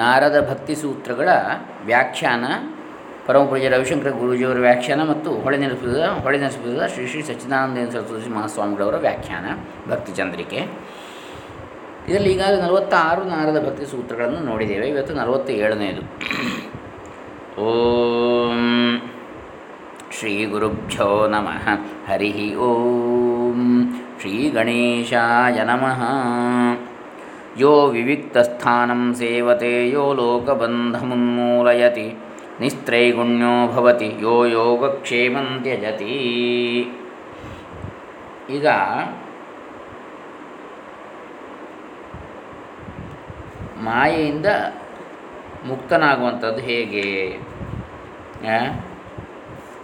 ನಾರದ ಭಕ್ತಿ ಸೂತ್ರಗಳ ವ್ಯಾಖ್ಯಾನ ಪರಮಪೂಜ್ಯ ರವಿಶಂಕರ ಗುರುಜಿಯವರ ವ್ಯಾಖ್ಯಾನ ಮತ್ತು ಹೊಳೆ ನೆನಪಿದ ಹೊಳೆ ನೆನಪಿದ ಶ್ರೀ ಶ್ರೀ ಸಚ್ಚಿದಾನಂದ ಸರಸ್ವತಿ ಮಹಾಸ್ವಾಮಿಗಳವರ ವ್ಯಾಖ್ಯಾನ, ಭಕ್ತಿ ಚಂದ್ರಿಕೆ. ಇದರಲ್ಲಿ ಈಗಾಗಲೇ ನಲವತ್ತಾರು ನಾರದ ಭಕ್ತಿ ಸೂತ್ರಗಳನ್ನು ನೋಡಿದ್ದೇವೆ. ಇವತ್ತು ನಲವತ್ತ ಏಳನೆಯದು ಓಂ ಶ್ರೀ ಗುರುಭ್ಯೋ ನಮಃ. ಹರಿ ಓಂ ಶ್ರೀ ಗಣೇಶಾಯ ನಮಃ. ಯೋ ವಿವಿಕ್ತಸ್ಥಾನಂ ಸೇವತೆ ಯೋ ಲೋಕಬಂಧಮುನ್ಮೂಲಯತಿ ನಿಸ್ತ್ರೈಗುಣ್ಯೋ ಭವತಿ ಯೋ ಯೋಗಕ್ಷೇಮಂ ತ್ಯಜತಿ ಈಗ ಮಾಯೆಯಿಂದ ಮುಕ್ತನಾಗುವಂಥದ್ದು ಹೇಗೆ?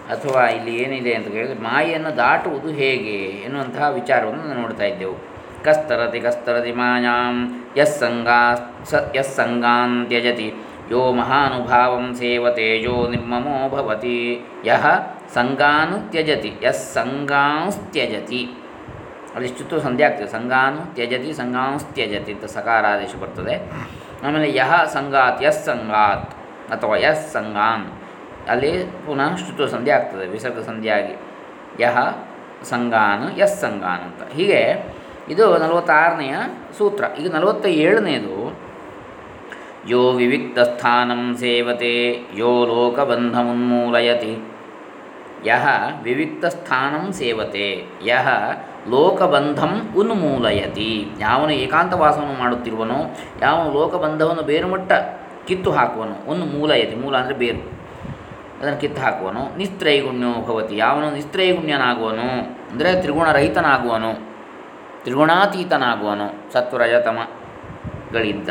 ಅಥವಾ ಇಲ್ಲಿ ಏನಿದೆ ಅಂತ ಕೇಳಿದರೆ ಮಾಯೆಯನ್ನು ದಾಟುವುದು ಹೇಗೆ ಎನ್ನುವಂತಹ ವಿಚಾರವನ್ನು ನೋಡ್ತಾ ಇದ್ದೆವು. ಕಸ್ತರತಿ ಕಸ್ತರತಿ ಮಾಯಾಂ ಯಸ್ ಸ ಯಸ್ ಸಂಗಾನ್ ತ್ಯಜತಿ ಯೋ ಮಹಾನುಭಾವಂ ಸೇವತೆ ಯೋ ನಿರ್ಮಮೋ ಭವತಿ ಯಹ ಸಂಗಾನು ತ್ಯಜತಿ ಯಸ್ ಸಂಗಾಂಸ್ತ್ಯಜತಿ ಅಲ್ಲಿ ಚುತ್ತು ಸಂಧಿ ಆಗ್ತದೆ ಸಂಗಾನು ತ್ಯಜತಿ ಸಂಗಾಂಸ್ತ್ಯಜತಿ ಅಂತ ಸಕಾರಾದೇಶ ಬರ್ತದೆ ಆಮೇಲೆ ಯಹ ಸಂಗಾತ್ ಯಸ್ ಸಂಗಾತ್ ಅಥವಾ ಯಸ್ ಸಂಗಾನ್ ಅಲ್ಲಿ ಪುನಃ ಶ್ರುತು ಸಂಧಿ ಆಗ್ತದೆ, ವಿಸರ್ಗ ಸಂಧಿಯಾಗಿ ಯಹ ಸಂಗಾನ್ ಯಸ್ ಸಂಗಾನ್ ಅಂತ। ಹೀಗೆ ಇದು ನಲವತ್ತಾರನೆಯ ಸೂತ್ರ. ಈಗ ನಲವತ್ತ ಏಳನೆಯದು ಯೋ ವಿವಿಕ್ತಸ್ಥಾನಂ ಸೇವತೆ, ಯೋ ಲೋಕಬಂಧ ಮುನ್ಮೂಲಯತಿ ಯಹ ವಿವಿಕ್ತ ಸ್ಥಾನಂ ಸೇವತೆ, ಯಹ ಲೋಕಬಂಧಂ ಉನ್ಮೂಲಯತಿ. ಯಾವನು ಏಕಾಂತವಾಸವನ್ನು ಮಾಡುತ್ತಿರುವನೋ ಯಾವನು ಲೋಕಬಂಧವನ್ನು ಬೇರುಮಟ್ಟ ಕಿತ್ತು ಹಾಕುವನು, ಉನ್ಮೂಲಯತಿ, ಮೂಲ ಅಂದರೆ ಬೇರು. ಅದನ್ನು ಕಿತ್ತು ಹಾಕುವನು, ನಿಸ್ತ್ರೈಗುಣ್ಯೋ ಭವತಿ. ಯಾವನು ನಿಸ್ತ್ರೈಗುಣ್ಯನಾಗುವನು, ಅಂದರೆ ತ್ರಿಗುಣರಹಿತನಾಗುವನು ತ್ರಿಗುಣಾತೀತನಾಗುವನು ಸತ್ವರಜತಮಗಳಿದ್ದ.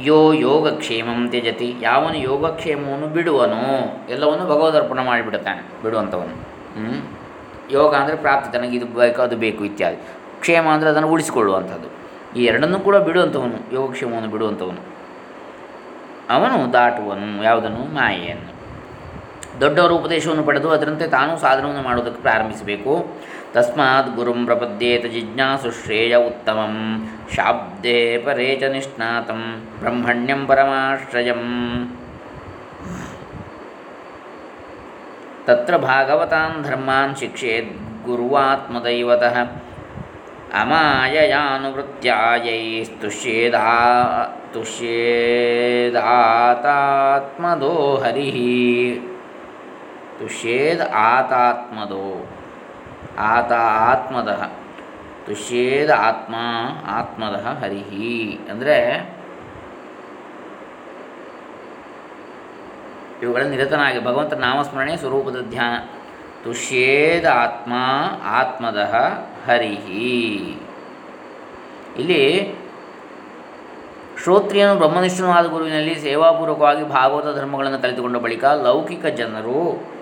ಯೋ ಯೋಗಕ್ಷೇಮಂ ತ್ಯಜತಿ, ಯಾವನು ಯೋಗಕ್ಷೇಮವನ್ನು ಬಿಡುವನು, ಎಲ್ಲವನ್ನು ಭಗವದರ್ಪಣ ಮಾಡಿಬಿಡುತ್ತಾನೆ, ಬಿಡುವಂಥವನು. ಯೋಗ ಅಂದರೆ ಪ್ರಾಪ್ತಿ, ತನಗೆ ಇದು ಬೇಕು, ಅದು ಬೇಕು ಇತ್ಯಾದಿ. ಕ್ಷೇಮ ಅಂದರೆ ಅದನ್ನು ಉಳಿಸಿಕೊಳ್ಳುವಂಥದ್ದು. ಈ ಎರಡನ್ನೂ ಕೂಡ ಬಿಡುವಂಥವನು, ಯೋಗಕ್ಷೇಮವನ್ನು ಬಿಡುವಂಥವನು. ಅವನು ದಾಟುವನು, ಯಾವುದನ್ನು? ಮಾಯೆಯನ್ನು. ದೊಡ್ಡವರ ಉಪದೇಶವನ್ನು ಪಡೆದು ಅದರಂತೆ ತಾನೂ ಸಾಧನವನ್ನು ಮಾಡುವುದಕ್ಕೆ ಪ್ರಾರಂಭಿಸಬೇಕು. ತಸ್ಮಾತ್ ಗುರುಂ ಪ್ರಪದ್ಯೇತ ಜಿಜ್ಞಾಸು ಶ್ರೇಯ ಉತ್ತಮಂ. ಶಾಬ್ದೇ ಪರೇ ನಿಷ್ಣಾತಂ. ಬ್ರಹ್ಮಣ್ಯಂ ಪರಮಾಶ್ರಯಂ. ತತ್ರ ಭಾಗವತಾನ್ ಧರ್ಮಾನ್ ಶಿಕ್ಷೇದ್ ಗುರುವಾತ್ಮದೈವತಃ. ಅಮಾಯಯಾನುವೃತ್ಯಾಯೈಸ್ತುಷ್ಯೇದಾ ತುಷ್ಯೇದಾತಾತ್ಮದೋ ಹರಿ. ತುಷ್ಯೇದ್ ಆತಾತ್ಮದೋ. ಆತ ಆತ್ಮದ ತುಷ್ಯೇದ ಆತ್ಮ ಆತ್ಮದ ಹರಿ ಅಂದರೆ ಇವುಗಳ ನಿರತನಾಗಿ ಭಗವಂತನ ನಾಮಸ್ಮರಣೆ ಸ್ವರೂಪದ ಧ್ಯಾನ. ತುಷ್ಯೇದ ಆತ್ಮ ಆತ್ಮದ ಹರಿಹಿ. ಇಲ್ಲಿ ಶ್ರೋತ್ರಿಯನು ಬ್ರಹ್ಮನಿಷ್ಠನಾದ ಗುರುವಿನಲ್ಲಿ ಸೇವಾಪೂರ್ವಕವಾಗಿ ಭಾಗವತ ಧರ್ಮಗಳನ್ನು ಕಲಿತುಕೊಂಡ ಬಳಿಕ ಲೌಕಿಕ ಜನರು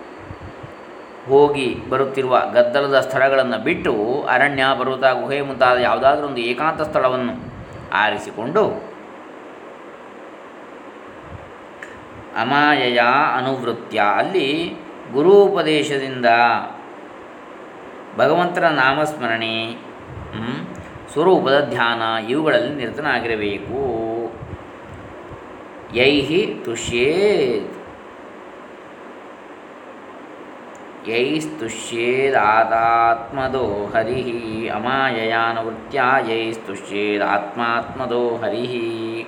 ಹೋಗಿ ಬರುತ್ತಿರುವ ಗದ್ದಲದ ಸ್ಥಳಗಳನ್ನು ಬಿಟ್ಟು ಅರಣ್ಯ ಪರ್ವತ ಗುಹೆ ಮುಂತಾದ ಯಾವುದಾದ್ರೂ ಒಂದು ಏಕಾಂತ ಸ್ಥಳವನ್ನು ಆರಿಸಿಕೊಂಡು ಅಮಾಯಯ ಅನುವೃತ್ಯ. ಅಲ್ಲಿ ಗುರೂಪದೇಶದಿಂದ ಭಗವಂತನ ನಾಮಸ್ಮರಣೆ ಸ್ವರೂಪದ ಧ್ಯಾನ ಇವುಗಳಲ್ಲಿ ನಿರತನಾಗಿರಬೇಕು. ಯೈಹಿ ತುಷ್ಯೇತ್. ಯೈಸ್ತುಷ್ಯೇದಾತ್ಮದೋ ಹರಿ ಅಮಾಯಯಾನುವೃತ್ಯ ಯೈಸ್ತುಷ್ಯೇದಾತ್ಮಾತ್ಮದೋ ಹರಿ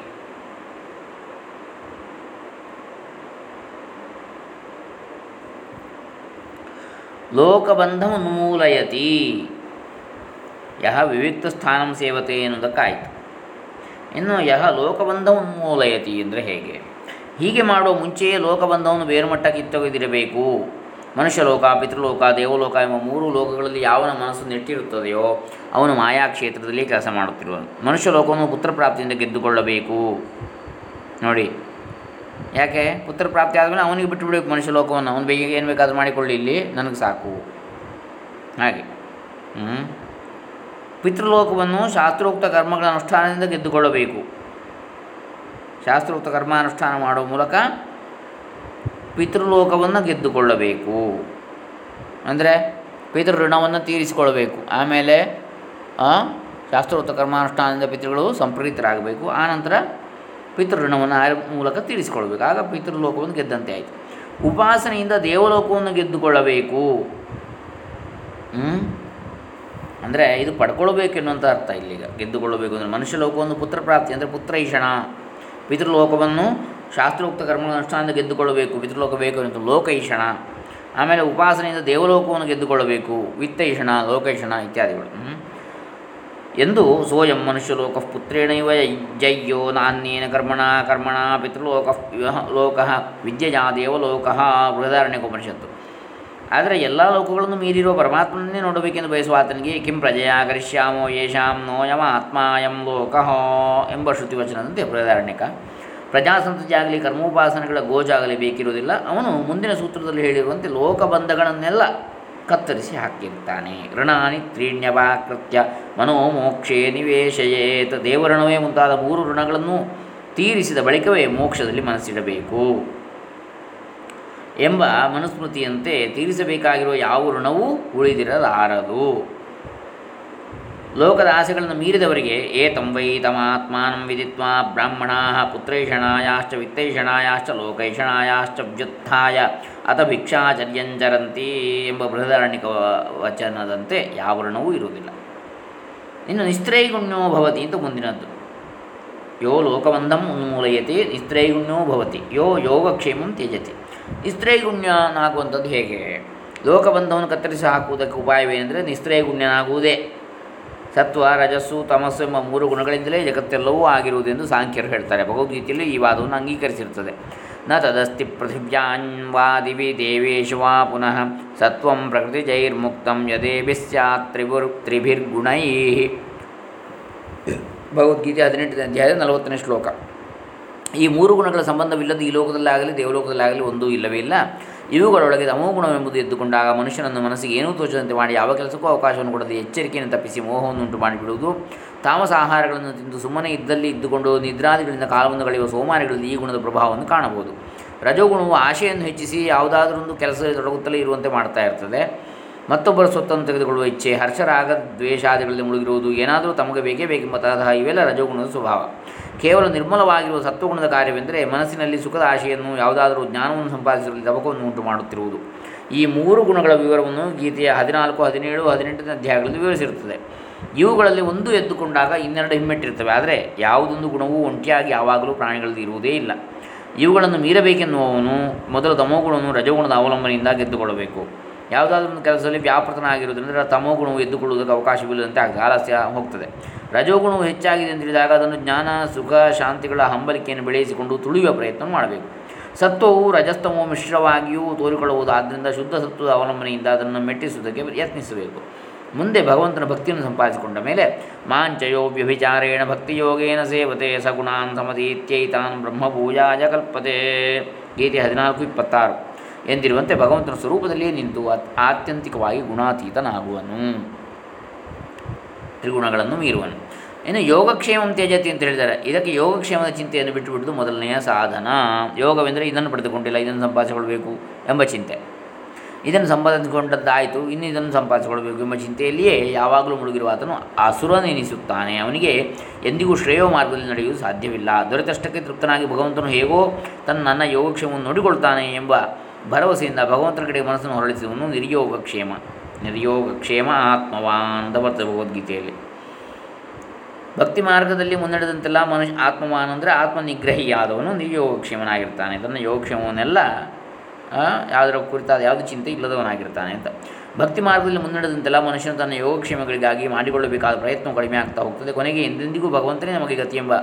ಲೋಕಬಂಧಮುನ್ಮೂಲಯತಿ ಯಹ ವಿವಿಕ್ತ ಸ್ಥಾನಂ ಸೇವತೆ ಎನ್ನುವುದಕ್ಕಾಯಿತು. ಇನ್ನು ಯಹ ಲೋಕಬಂಧ ಉನ್ಮೂಲಯತಿ ಅಂದರೆ ಹೇಗೆ? ಹೀಗೆ ಮಾಡುವ ಮುಂಚೆಯೇ ಲೋಕಬಂಧವನ್ನು ಬೇರುಮಟ್ಟ ಕಿತ್ತೊಗೆದಿರಬೇಕು ಮನುಷ್ಯ ಲೋಕ ಪಿತೃಲೋಕ, ದೇವಲೋಕ ಎಂಬ ಮೂರು ಲೋಕಗಳಲ್ಲಿ ಯಾವನ ಮನಸ್ಸು ನೆಟ್ಟಿರುತ್ತದೆಯೋ ಅವನು ಮಾಯಾ ಕ್ಷೇತ್ರದಲ್ಲಿ ಕೆಲಸ ಮಾಡುತ್ತಿರುವನು ಮನುಷ್ಯ ಲೋಕವನ್ನು ಪುತ್ರ ಪ್ರಾಪ್ತಿಯಿಂದ ಗೆದ್ದುಕೊಳ್ಳಬೇಕು. ನೋಡಿ, ಯಾಕೆ? ಪುತ್ರ ಪ್ರಾಪ್ತಿ ಆದಮೇಲೆ ಅವನಿಗೆ ಬಿಟ್ಟು ಬಿಡಬೇಕು ಮನುಷ್ಯ ಲೋಕವನ್ನು ಅವನು ಬೇಗ ಏನು ಬೇಕಾದರೂ ಮಾಡಿಕೊಳ್ಳಿ ಇಲ್ಲಿ, ನನಗೆ ಸಾಕು. ಹಾಗೆ ಹ್ಞೂ ಪಿತೃಲೋಕವನ್ನು ಶಾಸ್ತ್ರೋಕ್ತ ಕರ್ಮಗಳ ಅನುಷ್ಠಾನದಿಂದ ಗೆದ್ದುಕೊಳ್ಳಬೇಕು. ಶಾಸ್ತ್ರೋಕ್ತ ಕರ್ಮಾನುಷ್ಠಾನ ಮಾಡುವ ಮೂಲಕ ಪಿತೃಲೋಕವನ್ನು ಗೆದ್ದುಕೊಳ್ಳಬೇಕು. ಅಂದರೆ ಪಿತೃ ಋಣವನ್ನು ತೀರಿಸಿಕೊಳ್ಳಬೇಕು. ಆಮೇಲೆ ಆ, ಶಾಸ್ತ್ರೋಕ್ತ ಕರ್ಮಾನುಷ್ಠಾನದಿಂದ ಪಿತೃಗಳು ಸಂಪ್ರೀತರಾಗಬೇಕು. ಆನಂತರ ಪಿತೃಋಣವನ್ನು ಆ ಮೂಲಕ ತೀರಿಸಿಕೊಳ್ಬೇಕು ಆಗ ಪಿತೃಲೋಕವನ್ನು ಗೆದ್ದಂತೆ ಆಯಿತು. ಉಪಾಸನೆಯಿಂದ ದೇವಲೋಕವನ್ನು ಗೆದ್ದುಕೊಳ್ಳಬೇಕು. ಅಂದರೆ ಇದು ಪಡ್ಕೊಳ್ಬೇಕು ಎನ್ನುವಂಥ ಅರ್ಥ ಇಲ್ಲಿಗ. ಗೆದ್ದುಕೊಳ್ಳಬೇಕು ಅಂದರೆ ಮನುಷ್ಯ ಲೋಕವನ್ನು ಪುತ್ರ ಪ್ರಾಪ್ತಿ ಅಂದರೆ ಪುತ್ರ ಪಿತೃಲೋಕವನ್ನು ಶಾಸ್ತ್ರೋಕ್ತ ಕರ್ಮಗಳ ಅನುಷ್ಠಾನದಿಂದ ಗೆದ್ದುಕೊಳ್ಳಬೇಕು, ಪಿತೃಲೋಕ ಬೇಕು ಅಂತ ಲೋಕೈಷಣ ಆಮೇಲೆ ಉಪಾಸನೆಯಿಂದ ದೇವಲೋಕವನ್ನು ಗೆದ್ದುಕೊಳ್ಳಬೇಕು ವಿತ್ತೈಷಣ ಲೋಕೈಷಣ ಇತ್ಯಾದಿಗಳು. ಎಂದು ಸೋಯಂ ಮನುಷ್ಯಲೋಕ ಪುತ್ರೇಣ ಇವ ಜಯ್ಯೋ ನಾನೇನ ಕರ್ಮಣ ಕರ್ಮಣ ಪಿತೃಲೋಕ ಲೋಕ ವಿದ್ಯೆಯ ದೇವಲೋಕ ಬೃಹದಾರಣ್ಯಕೋಪನಿಷತ್ತು ಆದರೆ ಎಲ್ಲ ಲೋಕಗಳನ್ನು ಮೀರಿರುವ ಪರಮಾತ್ಮನನ್ನೇ ನೋಡಬೇಕೆಂದು ಬಯಸುವ ಆತನಿಗೆ ಕಿಂ ಪ್ರಜೆಯ ಕರಿಷ್ಯಾಮೋ ಯೇಷಾಂ ನೋಯಮ ಆತ್ಮಾಯಂ ಲೋಕಃ ಎಂಬ ಶ್ರುತಿವಚನದಂತೆ ಬೃಹದಾರಣ್ಯಕ. ಪ್ರಜಾಸಂತತಿಯಾಗಲಿ ಕರ್ಮೋಪಾಸನೆಗಳ ಗೋಜಾಗಲಿ ಬೇಕಿರುವುದಿಲ್ಲ. ಅವನು ಮುಂದಿನ ಸೂತ್ರದಲ್ಲಿ ಹೇಳಿರುವಂತೆ ಲೋಕಬಂಧಗಳನ್ನೆಲ್ಲ ಕತ್ತರಿಸಿ ಹಾಕಿರ್ತಾನೆ. ಋಣಾನಿ ತ್ರೀಣ್ಯವಾಕೃತ್ಯ ಮನೋಮೋಕ್ಷೇ ನಿವೇಶಯೇತ. ದೇವಋಣವೇ ಮುಂತಾದ ಮೂರು ಋಣಗಳನ್ನು ತೀರಿಸಿದ ಬಳಿಕವೇ ಮೋಕ್ಷದಲ್ಲಿ ಮನಸ್ಸಿಡಬೇಕು. ಎಂಬ ಮನುಸ್ಮೃತಿಯಂತೆ ತೀರಿಸಬೇಕಾಗಿರುವ ಯಾವ ಋಣವೂ ಉಳಿದಿರಲಾರದು. ಲೋಕದ ಆಸೆಗಳನ್ನು ಮೀರಿದವರಿಗೆ ಏತಂ ವೈ ತಮಾತ್ಮಾನಂ ವಿದಿತ್ವಾ ಬ್ರಾಹ್ಮಣಾ ಪುತ್ರೈಷಣಾಯಾಶ್ಚ ವಿತ್ತೈಷಣಾಯಾಶ್ಚ ಲೋಕೈಷಣಾಯಾಶ್ಚ ವ್ಯುತ್ಥಾಯ ಅಥ ಭಿಕ್ಷಾಚರ್ಯಂಜರಂತಿ ಎಂಬ ಬೃಹದಾರಣಿಕ ವಚನದಂತೆ ಯಾವ ಋಣವೂ ಇರುವುದಿಲ್ಲ. ಇನ್ನು ನಿಸ್ತ್ರೈಗುಣ್ಯೋ ಭವತಿ ಅಂತ ಮುಂದಿನದ್ದು. ಯೋ ಲೋಕಬಂಧಂ ಉನ್ಮೂಲಯತಿ ನಿಸ್ತ್ರೈಗುಣ್ಯೋ ಭವತಿ. ಯೋ ಯೋಗಕ್ಷೇಮಂ ತ್ಯಜತಿ. ನಿಸ್ತ್ರೈಗುಣ್ಯನಾಗುವಂಥದ್ದು ಹೇಗೆ? ಲೋಕಬಂಧವನ್ನು ಕತ್ತರಿಸಿ ಹಾಕುವುದಕ್ಕೆ ಉಪಾಯವೇನೆಂದರೆ ನಿಸ್ತ್ರೈಗುಣ್ಯನಾಗುವುದೇ. ಸತ್ವ, ರಜಸ್ಸು, ತಮಸ್ಸು ಎಂಬ ಮೂರು ಗುಣಗಳಿಂದಲೇ ಜಗತ್ತೆಲ್ಲವೂ ಆಗಿರುವುದೆಂದು ಸಾಂಖ್ಯರು ಹೇಳ್ತಾರೆ. ಭಗವದ್ಗೀತೆಯಲ್ಲಿ ಈ ವಾದವನ್ನು ಅಂಗೀಕರಿಸಿರುತ್ತದೆ ನ ತದಸ್ತಿ ಪೃಥಿವ್ಯಾನ್ವಾದಿವಿ ದೇವೇಶು ವಾ ಪುನಃ ಸತ್ವಂ ಪ್ರಕೃತಿ ಜೈರ್ಮುಕ್ತಂ ಯದೇಭಿ ಸ್ಯಾತ್ ತ್ರಿಭುರ್ ತ್ರಿಭಿರ್ಗುಣೈ. ಭಗವದ್ಗೀತೆ ಹದಿನೆಂಟನೇ ಅಧ್ಯಾಯದ ನಲವತ್ತನೇ ಶ್ಲೋಕ. ಈ ಮೂರು ಗುಣಗಳ ಸಂಬಂಧವಿಲ್ಲದ ಈ ಲೋಕದಲ್ಲಾಗಲಿ, ದೇವಲೋಕದಲ್ಲಾಗಲಿ ಒಂದೂ ಇಲ್ಲವೇ ಇಲ್ಲ. ಇವುಗಳೊಳಗೆ ತಮೋಗುಣವೆಂಬುದು ಎದ್ದುಕೊಂಡಾಗ ಮನುಷ್ಯನನ್ನು ಮನಸ್ಸಿಗೆ ಏನೂ ತೋಚದಂತೆ ಮಾಡಿ ಯಾವ ಕೆಲಸಕ್ಕೂ ಅವಕಾಶವನ್ನು ಕೊಡದೆ ಎಚ್ಚರಿಕೆಯನ್ನು ತಪ್ಪಿಸಿ ಮೋಹವನ್ನುಂಟು ಮಾಡಿಬಿಡುವುದು. ತಾಮಸ ಆಹಾರಗಳನ್ನು ತಿಂದು ಸುಮ್ಮನೆ ಇದ್ದಲ್ಲಿ ಇದ್ದುಕೊಂಡು ನಿದ್ರಾದಿಗಳಿಂದ ಕಾಲವನ್ನು ಕಳೆಯುವ ಸೋಮಾರಿಗಳಲ್ಲಿ ಈ ಗುಣದ ಪ್ರಭಾವವನ್ನು ಕಾಣಬಹುದು. ರಜೋಗುಣವು ಆಶೆಯನ್ನು ಹೆಚ್ಚಿಸಿ ಯಾವುದಾದರೊಂದು ಕೆಲಸದಲ್ಲಿ ತೊಡಗುತ್ತಲೇ ಇರುವಂತೆ ಮಾಡ್ತಾ ಇರ್ತದೆ. ಮತ್ತೊಬ್ಬರ ಸ್ವತ್ತನ್ನು ತೆಗೆದುಕೊಳ್ಳುವ ಇಚ್ಛೆ ಹರ್ಷರಾಗ ದ್ವೇಷಾದಿಗಳಲ್ಲಿ ಮುಳುಗಿರುವುದು ಏನಾದರೂ ತಮಗೆ ಬೇಕೇ ಬೇಕೆಂಬ ತರಹ ಇವೆಲ್ಲ ರಜೋಗುಣದ ಸ್ವಭಾವ. ಕೇವಲ ನಿರ್ಮಲವಾಗಿರುವ ಸತ್ವಗುಣದ ಕಾರ್ಯವೆಂದರೆ ಮನಸ್ಸಿನಲ್ಲಿ ಸುಖದ ಆಶೆಯನ್ನು ಯಾವುದಾದರೂ ಜ್ಞಾನವನ್ನು ಸಂಪಾದಿಸುವಲ್ಲಿ ತಬಕವನ್ನು ಉಂಟು ಮಾಡುತ್ತಿರುವುದು ಈ ಮೂರು ಗುಣಗಳ ವಿವರವನ್ನು ಗೀತೆಯ ಹದಿನಾಲ್ಕು, ಹದಿನೇಳು, ಹದಿನೆಂಟನೇ ಅಧ್ಯಾಯಗಳಲ್ಲಿ ವಿವರಿಸಿರುತ್ತದೆ. ಇವುಗಳಲ್ಲಿ ಒಂದು ಎದ್ದುಕೊಂಡಾಗ ಇನ್ನೆರಡು ಹಿಮ್ಮೆಟ್ಟಿರುತ್ತವೆ. ಆದರೆ ಯಾವುದೊಂದು ಗುಣವೂ ಒಂಟಿಯಾಗಿ ಯಾವಾಗಲೂ ಪ್ರಾಣಿಗಳಲ್ಲಿ ಇರುವುದೇ ಇಲ್ಲ. ಇವುಗಳನ್ನು ಮೀರಬೇಕೆನ್ನುವವನು ಮೊದಲು ತಮೋಗುಣವನ್ನು ರಜೋಗುಣದ ಅವಲಂಬನೆಯಿಂದ ಗೆದ್ದುಕೊಳ್ಳಬೇಕು. ಯಾವುದಾದ್ರೂ ಒಂದು ಕೆಲಸದಲ್ಲಿ ವ್ಯಾಪೃತನಾಗಿರುವುದರಿಂದ ತಮೋಗುಣವು ಎದ್ದುಕೊಳ್ಳುವುದಕ್ಕೆ ಅವಕಾಶವಿಲ್ಲದಂತೆ ಆಲಸ್ಯ ಹೋಗ್ತದೆ. ರಜೋಗುಣವು ಹೆಚ್ಚಾಗಿದೆ ಅಂತ ತಿಳಿದಾಗ ಅದನ್ನು ಜ್ಞಾನ, ಸುಖ, ಶಾಂತಿಗಳ ಹಂಬಲಿಕೆಯನ್ನು ಬೆಳೆಸಿಕೊಂಡು ತುಳಿಯುವ ಪ್ರಯತ್ನ ಮಾಡಬೇಕು. ಸತ್ವವು ರಜಸ್ತಮೋ ಮಿಶ್ರವಾಗಿಯೂ ತೋರಿಕೊಳ್ಳುವುದು ಆದ್ದರಿಂದ ಶುದ್ಧ ಸತ್ವದ ಅವಲಂಬನೆಯಿಂದ ಅದನ್ನು ಮೆಟ್ಟಿಸುವುದಕ್ಕೆ ಯತ್ನಿಸಬೇಕು. ಮುಂದೆ ಭಗವಂತನ ಭಕ್ತಿಯನ್ನು ಸಂಪಾದಿಸಿಕೊಂಡ ಮೇಲೆ ಮಾಂಚಯೋ ವ್ಯಭಿಚಾರೇಣ ಭಕ್ತಿಯೋಗೇನ ಸೇವತೆ ಸಗುಣಾನ್ ಸಮತೀತ್ಯೈತಾನ್ ಬ್ರಹ್ಮಪೂಜಾಯ ಕಲ್ಪತೆ. ಗೀತೆ ಹದಿನಾಲ್ಕು ಇಪ್ಪತ್ತಾರು. ಎಂದಿರುವಂತೆ ಭಗವಂತನ ಸ್ವರೂಪದಲ್ಲಿಯೇ ನಿಂತು ಆತ್ಯಂತಿಕವಾಗಿ ಗುಣಾತೀತನಾಗುವನು. ತ್ರಿಗುಣಗಳನ್ನು ಮೀರುವನು. ಇನ್ನು ಯೋಗಕ್ಷೇಮಂ ತ್ಯಜತಿ ಅಂತ ಹೇಳಿದ್ದಾರೆ. ಇದಕ್ಕೆ ಯೋಗಕ್ಷೇಮದ ಚಿಂತೆಯನ್ನು ಬಿಟ್ಟುಬಿಡುವುದು ಮೊದಲನೆಯ ಸಾಧನ. ಯೋಗವೆಂದರೆ ಇದನ್ನು ಪಡೆದುಕೊಂಡಿಲ್ಲ, ಇದನ್ನು ಸಂಪಾದಿಸಿಕೊಳ್ಬೇಕು ಎಂಬ ಚಿಂತೆ. ಇದನ್ನು ಸಂಪಾದಿಸಿಕೊಂಡದ್ದಾಯಿತು, ಇನ್ನು ಇದನ್ನು ಸಂಪಾದಿಸಿಕೊಳ್ಬೇಕು ಎಂಬ ಚಿಂತೆಯಲ್ಲಿಯೇ ಯಾವಾಗಲೂ ಮುಳುಗಿರುವ ಆತನು ಅಸುರನೆನಿಸುತ್ತಾನೆ ಅವನಿಗೆ ಎಂದಿಗೂ ಶ್ರೇಯೋ ಮಾರ್ಗದಲ್ಲಿ ನಡೆಯುವುದು ಸಾಧ್ಯವಿಲ್ಲ. ದೊರೆತಷ್ಟಕ್ಕೆ ತೃಪ್ತನಾಗಿ ಭಗವಂತನು ಹೇಗೋ ತನ್ನ ನನ್ನ ಯೋಗಕ್ಷೇಮವನ್ನು ನೋಡಿಕೊಳ್ತಾನೆ ಎಂಬ ಭರವಸೆಯಿಂದ ಭಗವಂತನ ಕಡೆಗೆ ಮನಸ್ಸನ್ನು ಹೊರಳಿಸುವನು ನಿರ್ಯೋಗಕ್ಷೇಮ ನಿರ್ಯೋಗಕ್ಷೇಮ ಆತ್ಮವಾನ್ ಅಂತ ಬರ್ತದೆ ಭಗವದ್ಗೀತೆಯಲ್ಲಿ. ಭಕ್ತಿ ಮಾರ್ಗದಲ್ಲಿ ಮುನ್ನಡೆದಂತೆಲ್ಲ ಮನುಷ್ಯ ಆತ್ಮವಾನ್ ಅಂದರೆ ಆತ್ಮನಿಗ್ರಹಿಯಾದವನು ನಿರ್ಯೋಗಕ್ಷೇಮನಾಗಿರ್ತಾನೆ ತನ್ನ ಯೋಗಕ್ಷೇಮವನ್ನೆಲ್ಲ ಯಾವುದರ ಕುರಿತಾದ ಯಾವುದು ಚಿಂತೆ ಇಲ್ಲದವನಾಗಿರ್ತಾನೆ ಅಂತ. ಭಕ್ತಿ ಮಾರ್ಗದಲ್ಲಿ ಮುನ್ನಡೆದಂತೆಲ್ಲ ಮನುಷ್ಯನು ತನ್ನ ಯೋಗಕ್ಷೇಮಗಳಿಗಾಗಿ ಮಾಡಿಕೊಳ್ಳಬೇಕಾದ ಪ್ರಯತ್ನ ಕಡಿಮೆ ಆಗ್ತಾ ಹೋಗ್ತದೆ. ಕೊನೆಗೆ ಎಂದೆಂದಿಗೂ ಭಗವಂತನೇ ನಮಗೆ ಗತಿ ಎಂಬ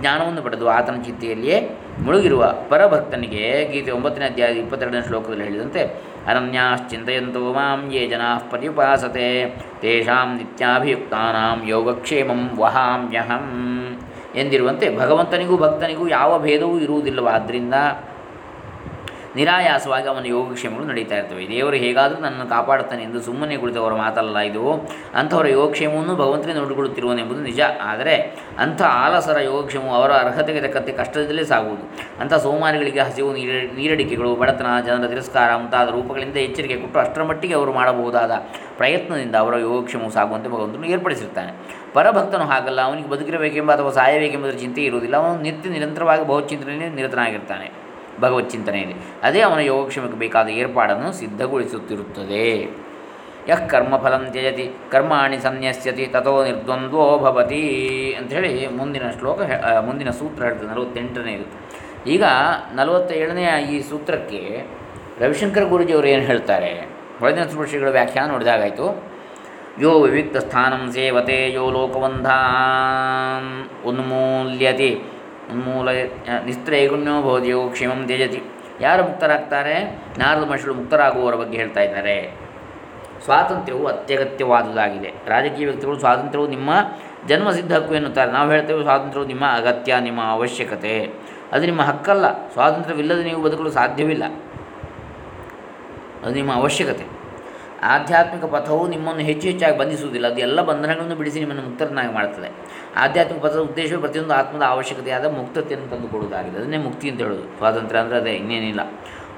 ಜ್ಞಾನವನ್ನು ಪಡೆದು ಆತನ ಚಿಂತೆಯಲ್ಲಿಯೇ ಮುಳುಗಿರುವ ಪರಭಕ್ತನಿಗೆ ಗೀತೆ ಒಂಬತ್ತನೇ ಅಧ್ಯಾಯ ಇಪ್ಪತ್ತೆರಡನೇ ಶ್ಲೋಕದಲ್ಲಿ ಹೇಳಿದಂತೆ ಅನನ್ಯಾಶ್ಚಿಂತೆಯಂತೋ ಮಾಂ ಯೇ ಜನಾ ಪರ್ಯುಪಾಸತೆ, ತೇಷಾಂ ನಿತ್ಯಾಭಿಯುಕ್ತಾನಾಂ ಯೋಗಕ್ಷೇಮಂ ವಹಾಮ್ಯಹಂ ಎಂದಿರುವಂತೆ ಭಗವಂತನಿಗೂ ಭಕ್ತನಿಗೂ ಯಾವ ಭೇದವೂ ಇರುವುದಿಲ್ಲವಾದ್ದರಿಂದ ನಿರಾಯಾಸವಾಗಿ ಅವನ ಯೋಗಕ್ಷೇಮಗಳು ನಡೀತಾ ಇರ್ತವೆ. ದೇವರು ಹೇಗಾದರೂ ನನ್ನನ್ನು ಕಾಪಾಡುತ್ತಾನೆ ಎಂದು ಸುಮ್ಮನೆ ಕುಳಿತವರ ಮಾತಲ್ಲ ಇದು. ಅಂಥವರ ಯೋಗಕ್ಷೇಮವನ್ನು ಭಗವಂತನೇ ನೋಡಿಕೊಳ್ಳುತ್ತಿರುವನೆಂಬುದು ನಿಜ. ಆದರೆ ಅಂಥ ಆಲಸರ ಯೋಗಕ್ಷೇಮವು ಅವರ ಅರ್ಹತೆಗೆ ತಕ್ಕಂತೆ ಕಷ್ಟದಲ್ಲೇ ಸಾಗುವುದು. ಅಂಥ ಸೋಮಾರಿಗಳಿಗೆ ಹಸಿವು ನೀರ, ನೀರಡಿಕೆಗಳು, ಬಡತನ, ಜನರ ತಿರಸ್ಕಾರ ಮುಂತಾದ ರೂಪಗಳಿಂದ ಎಚ್ಚರಿಕೆ ಕೊಟ್ಟು ಅಷ್ಟರ ಮಟ್ಟಿಗೆ ಅವರು ಮಾಡಬಹುದಾದ ಪ್ರಯತ್ನದಿಂದ ಅವರ ಯೋಗಕ್ಷೇಮವು ಸಾಗುವಂತೆ ಭಗವಂತನು ಏರ್ಪಡಿಸಿರ್ತಾನೆ ಪರಭಕ್ತನು ಹಾಗಲ್ಲ. ಅವನಿಗೆ ಬದುಕಿರಬೇಕೆಂಬ ಅಥವಾ ಸಾಯಬೇಕೆಂಬುದರ ಚಿಂತೆ ಇರುವುದಿಲ್ಲ. ಅವನು ನಿತ್ಯ ನಿರಂತರವಾಗಿ ಬಹುಚಿಂತನೆಯಲ್ಲಿ ನಿರತನಾಗಿರ್ತಾನೆ. ಭಗವತ್ ಚಿಂತನೆಯಲ್ಲಿ. ಅದೇ ಅವನ ಯೋಗಕ್ಷೇಮಕ್ಕೆ ಬೇಕಾದ ಏರ್ಪಾಡನ್ನು ಸಿದ್ಧಗೊಳಿಸುತ್ತಿರುತ್ತದೆ. ಯಃ ಕರ್ಮಫಲಂ ತ್ಯಜತಿ, ಕರ್ಮಾಣಿ ಸನ್ಯಸ್ಯತಿ ತಥೋ ನಿರ್ದ್ವಂದ್ವೋ ಭವತಿ ಅಂಥೇಳಿ ಮುಂದಿನ ಶ್ಲೋಕ ಮುಂದಿನ ಸೂತ್ರ ಹೇಳ್ತದೆ ನಲವತ್ತೆಂಟನೇದು ಈಗ ನಲವತ್ತೇಳನೆಯ ಈ ಸೂತ್ರಕ್ಕೆ ರವಿಶಂಕರ ಗುರುಜಿಯವರು ಏನು ಹೇಳ್ತಾರೆ? ಹೊಳೆದಿನ ಸ್ಪರ್ಶಿಗಳ ವ್ಯಾಖ್ಯಾನ ನೋಡಿದಾಗಾಯಿತು ಯೋ ವಿವಿಕ್ತ ಸ್ಥಾನಂ ಸೇವತೆ ಯೋ ಲೋಕವಂಧಾನ್ ಉನ್ಮೂಲ್ಯತಿ. ಉನ್ಮೂಲ ನಿಸ್ತ್ರೈಗುಣ್ಯೋ ಬೋಧಿಯೋ ಕ್ಷೇಮಂ ತ್ಯಜತಿ. ಯಾರು ಮುಕ್ತರಾಗ್ತಾರೆ? ನಾರದ ಮನುಷ್ಯರು ಮುಕ್ತರಾಗುವವರ ಬಗ್ಗೆ ಹೇಳ್ತಾ ಇದ್ದಾರೆ. ಸ್ವಾತಂತ್ರ್ಯವು ಅತ್ಯಗತ್ಯವಾದುದಾಗಿದೆ. ರಾಜಕೀಯ ವ್ಯಕ್ತಿಗಳು ಸ್ವಾತಂತ್ರ್ಯವು ನಿಮ್ಮ ಜನ್ಮಸಿದ್ಧ ಹಕ್ಕು ಎನ್ನುತ್ತಾರೆ. ನಾವು ಹೇಳ್ತೇವೆ ಸ್ವಾತಂತ್ರ್ಯವು ನಿಮ್ಮ ಅಗತ್ಯ, ನಿಮ್ಮ ಅವಶ್ಯಕತೆ. ಅದು ನಿಮ್ಮ ಹಕ್ಕಲ್ಲ. ಸ್ವಾತಂತ್ರ್ಯವಿಲ್ಲದೆ ನೀವು ಬದುಕಲು ಸಾಧ್ಯವಿಲ್ಲ. ಅದು ನಿಮ್ಮ ಅವಶ್ಯಕತೆ. ಆಧ್ಯಾತ್ಮಿಕ ಪಥವು ನಿಮ್ಮನ್ನು ಹೆಚ್ಚು ಹೆಚ್ಚಾಗಿ ಬಂಧಿಸುವುದಿಲ್ಲ. ಅದು ಎಲ್ಲ ಬಂಧನಗಳನ್ನು ಬಿಡಿಸಿ ನಿಮ್ಮನ್ನು ಮುಕ್ತರನ್ನಾಗಿ ಮಾಡುತ್ತದೆ. ಆಧ್ಯಾತ್ಮಿಕ ಪಥದ ಉದ್ದೇಶವು ಪ್ರತಿಯೊಂದು ಆತ್ಮದ ಅವಶ್ಯಕತೆಯಾದ ಮುಕ್ತತೆಯನ್ನು ತಂದುಕೊಡುವುದಾಗಿದೆ ಅದನ್ನೇ ಮುಕ್ತಿ ಅಂತ ಹೇಳೋದು. ಸ್ವಾತಂತ್ರ್ಯ ಅಂದರೆ ಅದೇ, ಇನ್ನೇನಿಲ್ಲ.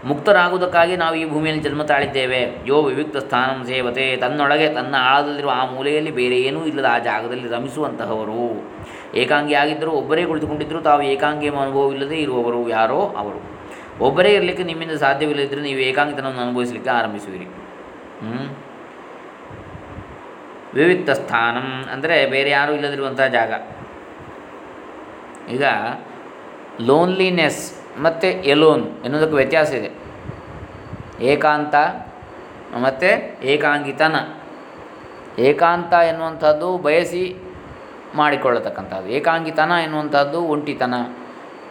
ಮುಕ್ತರಾಗುವುದಕ್ಕಾಗಿ ನಾವು ಈ ಭೂಮಿಯಲ್ಲಿ ಜನ್ಮ ತಾಳಿದ್ದೇವೆ. ಯೋ ವಿವಿಕ್ತ ಸ್ಥಾನಂ ಸೇವತೆ, ತನ್ನೊಳಗೆ ತನ್ನ ಆಳದಲ್ಲಿರುವ ಆ ಮೂಲೆಯಲ್ಲಿ ಬೇರೆ ಏನೂ ಇಲ್ಲದ ಆ ಜಾಗದಲ್ಲಿ ರಮಿಸುವಂತಹವರು. ಏಕಾಂಗಿಯಾಗಿದ್ದರೂ ಒಬ್ಬರೇ ಕುಳಿತುಕೊಂಡಿದ್ದರೂ ತಾವು ಏಕಾಂಗಿ ಅನುಭವವಿಲ್ಲದೆ ಇರುವವರು ಯಾರೋ ಅವರು. ಒಬ್ಬರೇ ಇರಲಿಕ್ಕೆ ನಿಮ್ಮಿಂದ ಸಾಧ್ಯವಿಲ್ಲದಿದ್ದರೆ ನೀವು ಏಕಾಂಗಿತನವನ್ನು ಅನುಭವಿಸಲಿಕ್ಕೆ ಆರಂಭಿಸುವಿರಿ. ವಿವಿಕ್ತ ಸ್ಥಾನಂ ಅಂದರೆ ಬೇರೆ ಯಾರೂ ಇಲ್ಲದಿರುವಂಥ ಜಾಗ. ಈಗ ಲೋನ್ಲಿನೆಸ್ ಮತ್ತು ಎಲೋನ್ ಎನ್ನುವುದಕ್ಕೆ ವ್ಯತ್ಯಾಸ ಇದೆ. ಏಕಾಂತ ಮತ್ತು ಏಕಾಂಗಿತನ. ಏಕಾಂತ ಎನ್ನುವಂಥದ್ದು ಬಯಸಿ ಮಾಡಿಕೊಳ್ಳತಕ್ಕಂಥದ್ದು. ಏಕಾಂಗಿತನ ಎನ್ನುವಂಥದ್ದು ಒಂಟಿತನ.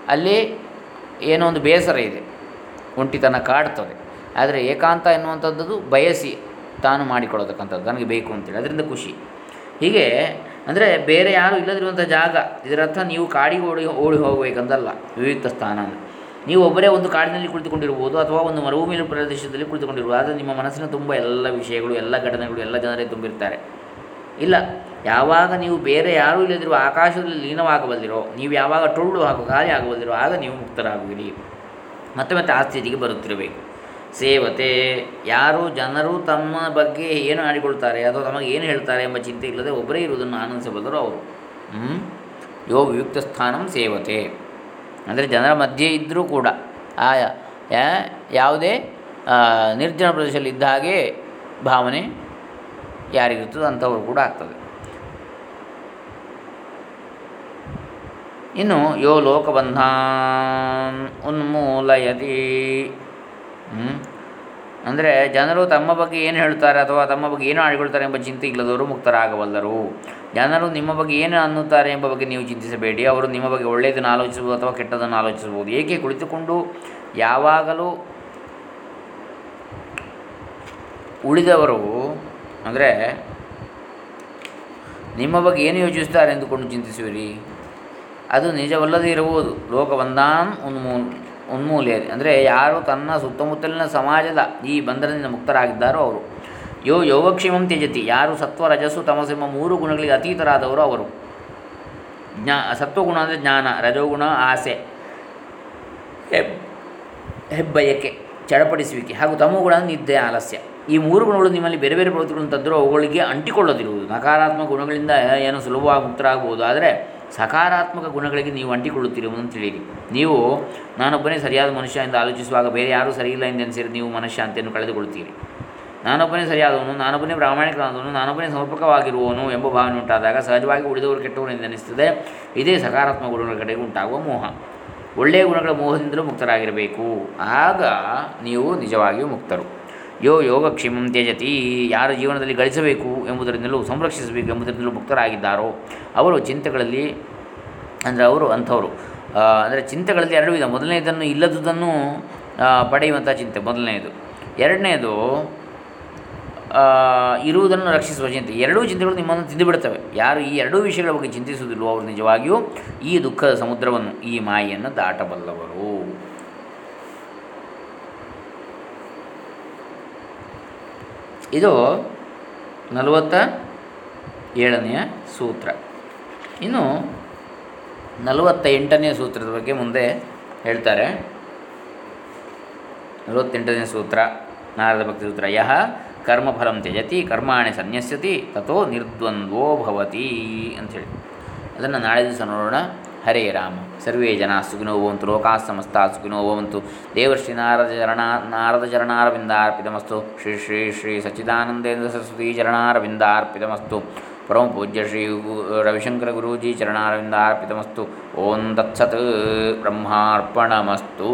ಅಲ್ಲಿ ಏನೋ ಒಂದು ಬೇಸರ ಇದೆ. ಒಂಟಿತನ ಕಾಡ್ತದೆ. ಆದರೆ ಏಕಾಂತ ಎನ್ನುವಂಥದ್ದು ಬಯಸಿ ತಾನು ಮಾಡಿಕೊಳ್ಳತಕ್ಕಂಥದ್ದು ನನಗೆ ಬೇಕು ಅಂತೇಳಿ, ಅದರಿಂದ ಖುಷಿ. ಹೀಗೆ ಅಂದರೆ ಬೇರೆ ಯಾರು ಇಲ್ಲದಿರುವಂಥ ಜಾಗ ಇದರರ್ಥ ನೀವು ಕಾಡಿಗೆ ಓಡಿ ಓಡಿ ಹೋಗಬೇಕಂತಲ್ಲ ವಿವಿಧ ಸ್ಥಾನ ನೀವು ಒಬ್ಬರೇ ಒಂದು ಕಾಡಿನಲ್ಲಿ ಕುಳಿತುಕೊಂಡಿರ್ಬೋದು ಅಥವಾ ಒಂದು ಮರುಭೂಮಿ ಪ್ರದೇಶದಲ್ಲಿ ಕುಳಿತುಕೊಂಡಿರ್ಬೋದು, ಆದರೆ ನಿಮ್ಮ ಮನಸ್ಸಿನ ತುಂಬ ಎಲ್ಲ ವಿಷಯಗಳು, ಎಲ್ಲ ಘಟನೆಗಳು, ಎಲ್ಲ ಜನರೇ ತುಂಬಿರ್ತಾರೆ. ಇಲ್ಲ, ಯಾವಾಗ ನೀವು ಬೇರೆ ಯಾರೂ ಇಲ್ಲದಿರುವ ಆಕಾಶದಲ್ಲಿ ಲೀನವಾಗಬಲ್ಲಿರೋ, ನೀವು ಯಾವಾಗ ಟೊಳ್ಳು ಹಾಗೂ ಖಾಲಿ ಆಗಬಲ್ಲಿರೋ ಆಗ ನೀವು ಮುಕ್ತರಾಗುವಿರಿ. ಮತ್ತೆ ಮತ್ತೆ ಆ ಸ್ಥಿತಿಗೆ ಬರುತ್ತಿರಬೇಕು. ಸೇವತೆ. ಯಾರು ಜನರು ತಮ್ಮ ಬಗ್ಗೆ ಏನು ಆಡಿಕೊಳ್ತಾರೆ ಅಥವಾ ತಮಗೆ ಏನು ಹೇಳ್ತಾರೆ ಎಂಬ ಚಿಂತೆ ಇಲ್ಲದೆ ಒಬ್ಬರೇ ಇರುವುದನ್ನು ಆನಂದಿಸಬಲ್ಲರು ಅವರು. ಯೋ ವಿಯುಕ್ತ ಸ್ಥಾನಂ ಸೇವತೆ. ಅಂದರೆ ಜನರ ಮಧ್ಯೆ ಇದ್ದರೂ ಕೂಡ, ಆ ಯಾವುದೇ ನಿರ್ಜನ ಪ್ರದೇಶದಲ್ಲಿ ಇದ್ದ ಹಾಗೆ ಭಾವನೆ ಯಾರಿಗಿರ್ತದೆ ಅಂಥವ್ರು ಕೂಡ ಆಗ್ತದೆ. ಇನ್ನು ಯೋ ಲೋಕಬಂಧಾನ್ ಉನ್ಮೂಲಯತಿ. ಅಂದರೆ ಜನರು ತಮ್ಮ ಬಗ್ಗೆ ಏನು ಹೇಳ್ತಾರೆ ಅಥವಾ ತಮ್ಮ ಬಗ್ಗೆ ಏನು ಆಡಿಕೊಳ್ತಾರೆ ಎಂಬ ಚಿಂತೆ ಇಲ್ಲದವರು ಮುಕ್ತರಾಗಬಲ್ಲರು. ಜನರು ನಿಮ್ಮ ಬಗ್ಗೆ ಏನು ಅನ್ನುತ್ತಾರೆ ಎಂಬ ಬಗ್ಗೆ ನೀವು ಚಿಂತಿಸಬೇಡಿ. ಅವರು ನಿಮ್ಮ ಬಗ್ಗೆ ಒಳ್ಳೆಯದನ್ನು ಆಲೋಚಿಸಬಹುದು ಅಥವಾ ಕೆಟ್ಟದನ್ನು ಆಲೋಚಿಸಬಹುದು. ಏಕೆ ಕುಳಿತುಕೊಂಡು ಯಾವಾಗಲೂ ಉಳಿದವರು, ಅಂದರೆ ನಿಮ್ಮ ಬಗ್ಗೆ ಏನು ಯೋಚಿಸುತ್ತಾರೆ ಎಂದುಕೊಂಡು ಚಿಂತಿಸುವಿರಿ. ಅದು ನಿಜವಲ್ಲದೇ ಇರಬಹುದು. ಲೋಕವಂದಾನ್ ಉನ್ಮೂಲ್ ಉನ್ಮೂಲ್ಯ ಅಂದರೆ ಯಾರು ತನ್ನ ಸುತ್ತಮುತ್ತಲಿನ ಸಮಾಜದ ಈ ಬಂಧನದಿಂದ ಮುಕ್ತರಾಗಿದ್ದಾರೋ ಅವರು. ಯೋ ಯೋಗಕ್ಷೇಮಂ ತ್ಯಜತಿ. ಯಾರು ಸತ್ವ, ರಜಸ್ಸು ತಮಸೆಂಬ ಮೂರು ಗುಣಗಳಿಗೆ ಅತೀತರಾದವರು ಅವರು. ಜ್ಞಾ, ಸತ್ವಗುಣ ಅಂದರೆ ಜ್ಞಾನ, ರಜೋಗುಣ ಆಸೆ, ಹೆಬ್, ಹೆಬ್ಬಯಕೆ, ಚಡಪಡಿಸುವಿಕೆ ಹಾಗೂ ತಮೋಗುಣ ನಿದ್ದೆ, ಆಲಸ್ಯ. ಈ ಮೂರು ಗುಣಗಳು ನಿಮ್ಮಲ್ಲಿ ಬೇರೆ ಬೇರೆ ಪ್ರವೃತ್ತಿಗಳನ್ನು ತಂದರೂ ಅವುಗಳಿಗೆ ಅಂಟಿಕೊಳ್ಳದಿರುವುದು. ನಕಾರಾತ್ಮಕ ಗುಣಗಳಿಂದ ಏನು ಸುಲಭವಾಗಿ ಮುಕ್ತರಾಗಬಹುದು. ಆದರೆ ಸಕಾರಾತ್ಮಕ ಗುಣಗಳಿಗೆ ನೀವು ಅಂಟಿಕೊಳ್ಳುತ್ತಿರುವುದನ್ನು ತಿಳಿಯಿರಿ ನೀವು, ನಾನೊಬ್ಬನೇ ಸರಿಯಾದ ಮನುಷ್ಯ ಎಂದು ಆಲೋಚಿಸುವಾಗ ಬೇರೆ ಯಾರೂ ಸರಿಯಿಲ್ಲ ಎಂದೆನಿಸಿದರೆ ನೀವು ಮನಃಶಾಂತಿಯನ್ನು ಕಳೆದುಕೊಳ್ಳುತ್ತೀರಿ. ನಾನೊಬ್ಬನೇ ಸರಿಯಾದವನು, ನಾನೊಬ್ಬನೇ ಪ್ರಾಮಾಣಿಕನಾದವನು, ನಾನೊಬ್ಬನೇ ಸಮರ್ಪಕವಾಗಿರುವವನು ಎಂಬ ಭಾವನೆ ಉಂಟಾದಾಗ ಸಹಜವಾಗಿ ಉಳಿದವರು ಕೆಟ್ಟವರು ಎಂದೆನಿಸುತ್ತದೆ ಇದೇ ಸಕಾರಾತ್ಮಕ ಗುಣಗಳ ಕಡೆಗೆ ಉಂಟಾಗುವ ಮೋಹ. ಒಳ್ಳೆಯ ಗುಣಗಳ ಮೋಹದಿಂದಲೂ ಮುಕ್ತರಾಗಿರಬೇಕು. ಆಗ ನೀವು ನಿಜವಾಗಿಯೂ ಮುಕ್ತರು. ಯೋ ಯೋಗಕ್ಷೇಮಂ ತ್ಯಜತಿ, ಯಾರ ಜೀವನದಲ್ಲಿ ಗಳಿಸಬೇಕು ಎಂಬುದರಿಂದಲೂ ಸಂರಕ್ಷಿಸಬೇಕು ಎಂಬುದರಿಂದಲೂ ಮುಕ್ತರಾಗಿದ್ದಾರೋ ಅವರು ಚಿಂತೆಗಳಲ್ಲಿ, ಅಂದರೆ ಅವರು ಅಂಥವರು. ಅಂದರೆ ಚಿಂತೆಗಳಲ್ಲಿ ಎರಡು ವಿಧ. ಮೊದಲನೇದನ್ನು ಇಲ್ಲದುದನ್ನು ಪಡೆಯುವಂಥ ಚಿಂತೆ ಮೊದಲನೆಯದು ಎರಡನೇದು ಇರುವುದನ್ನು ರಕ್ಷಿಸುವ ಚಿಂತೆ. ಎರಡೂ ಚಿಂತೆಗಳು ನಿಮ್ಮನ್ನು ತಿಂದುಬಿಡ್ತವೆ. ಯಾರು ಈ ಎರಡೂ ವಿಷಯಗಳ ಬಗ್ಗೆ ಚಿಂತಿಸುವುದಿಲ್ಲವೋ ಅವರು ನಿಜವಾಗಿಯೂ ಈ ದುಃಖದ ಸಮುದ್ರವನ್ನು, ಈ ಮಾಯಿಯನ್ನು ದಾಟಬಲ್ಲವರು. ಇದು ನಲವತ್ತ ಏಳನೆಯ ಸೂತ್ರ. ಇನ್ನು ನಲವತ್ತ ಎಂಟನೆಯ ಸೂತ್ರದ ಬಗ್ಗೆ ಮುಂದೆ ಹೇಳ್ತಾರೆ. ನಲವತ್ತೆಂಟನೇ ಸೂತ್ರ, ನಾರದ ಭಕ್ತಿ ಸೂತ್ರ, ಯಹ ಕರ್ಮಫಲಂ ತ್ಯಜತಿ, ಕರ್ಮಾಣಿ ಸನ್ಯಸ್ಯತಿ, ತಥೋ ನಿರ್ದ್ವಂದ್ವೋ ಭವತಿ ಅಂಥೇಳಿ ಅದನ್ನು ನಾಳೆ ದಿವಸ ನೋಡೋಣ. ಹರೇ ರಾಮ. ಸರ್ವೇ ಜನ ಸುಖಿನೋ ಭವಂತು, ಲೋಕಾ ಸಮಸ್ತ ಸುಖಿನೋ ಭವಂತು. ದೇವಶ್ರೀ ನಾರದ ಚರಣ, ನಾರದ ಚರಣಾರವಿಂದಾರ್ಪಿತಮಸ್ತು. ಶ್ರೀ ಶ್ರೀ ಶ್ರೀ ಸಚ್ಚಿದಾನಂದೇಂದ್ರ ಸರಸ್ವತಿ ಚರಣಾರವಿಂದಾರ್ಪಿತಮಸ್ತು. ಪರಮ ಪೂಜ್ಯ ಶ್ರೀ ರವಿಶಂಕರ ಗುರೂಜಿ ಚರಣಾರವಿಂದಾರ್ಪಿತಮಸ್ತು. ಓಂ ದತ್ಸತ್ ಬ್ರಹ್ಮಾರ್ಪಣಮಸ್ತು.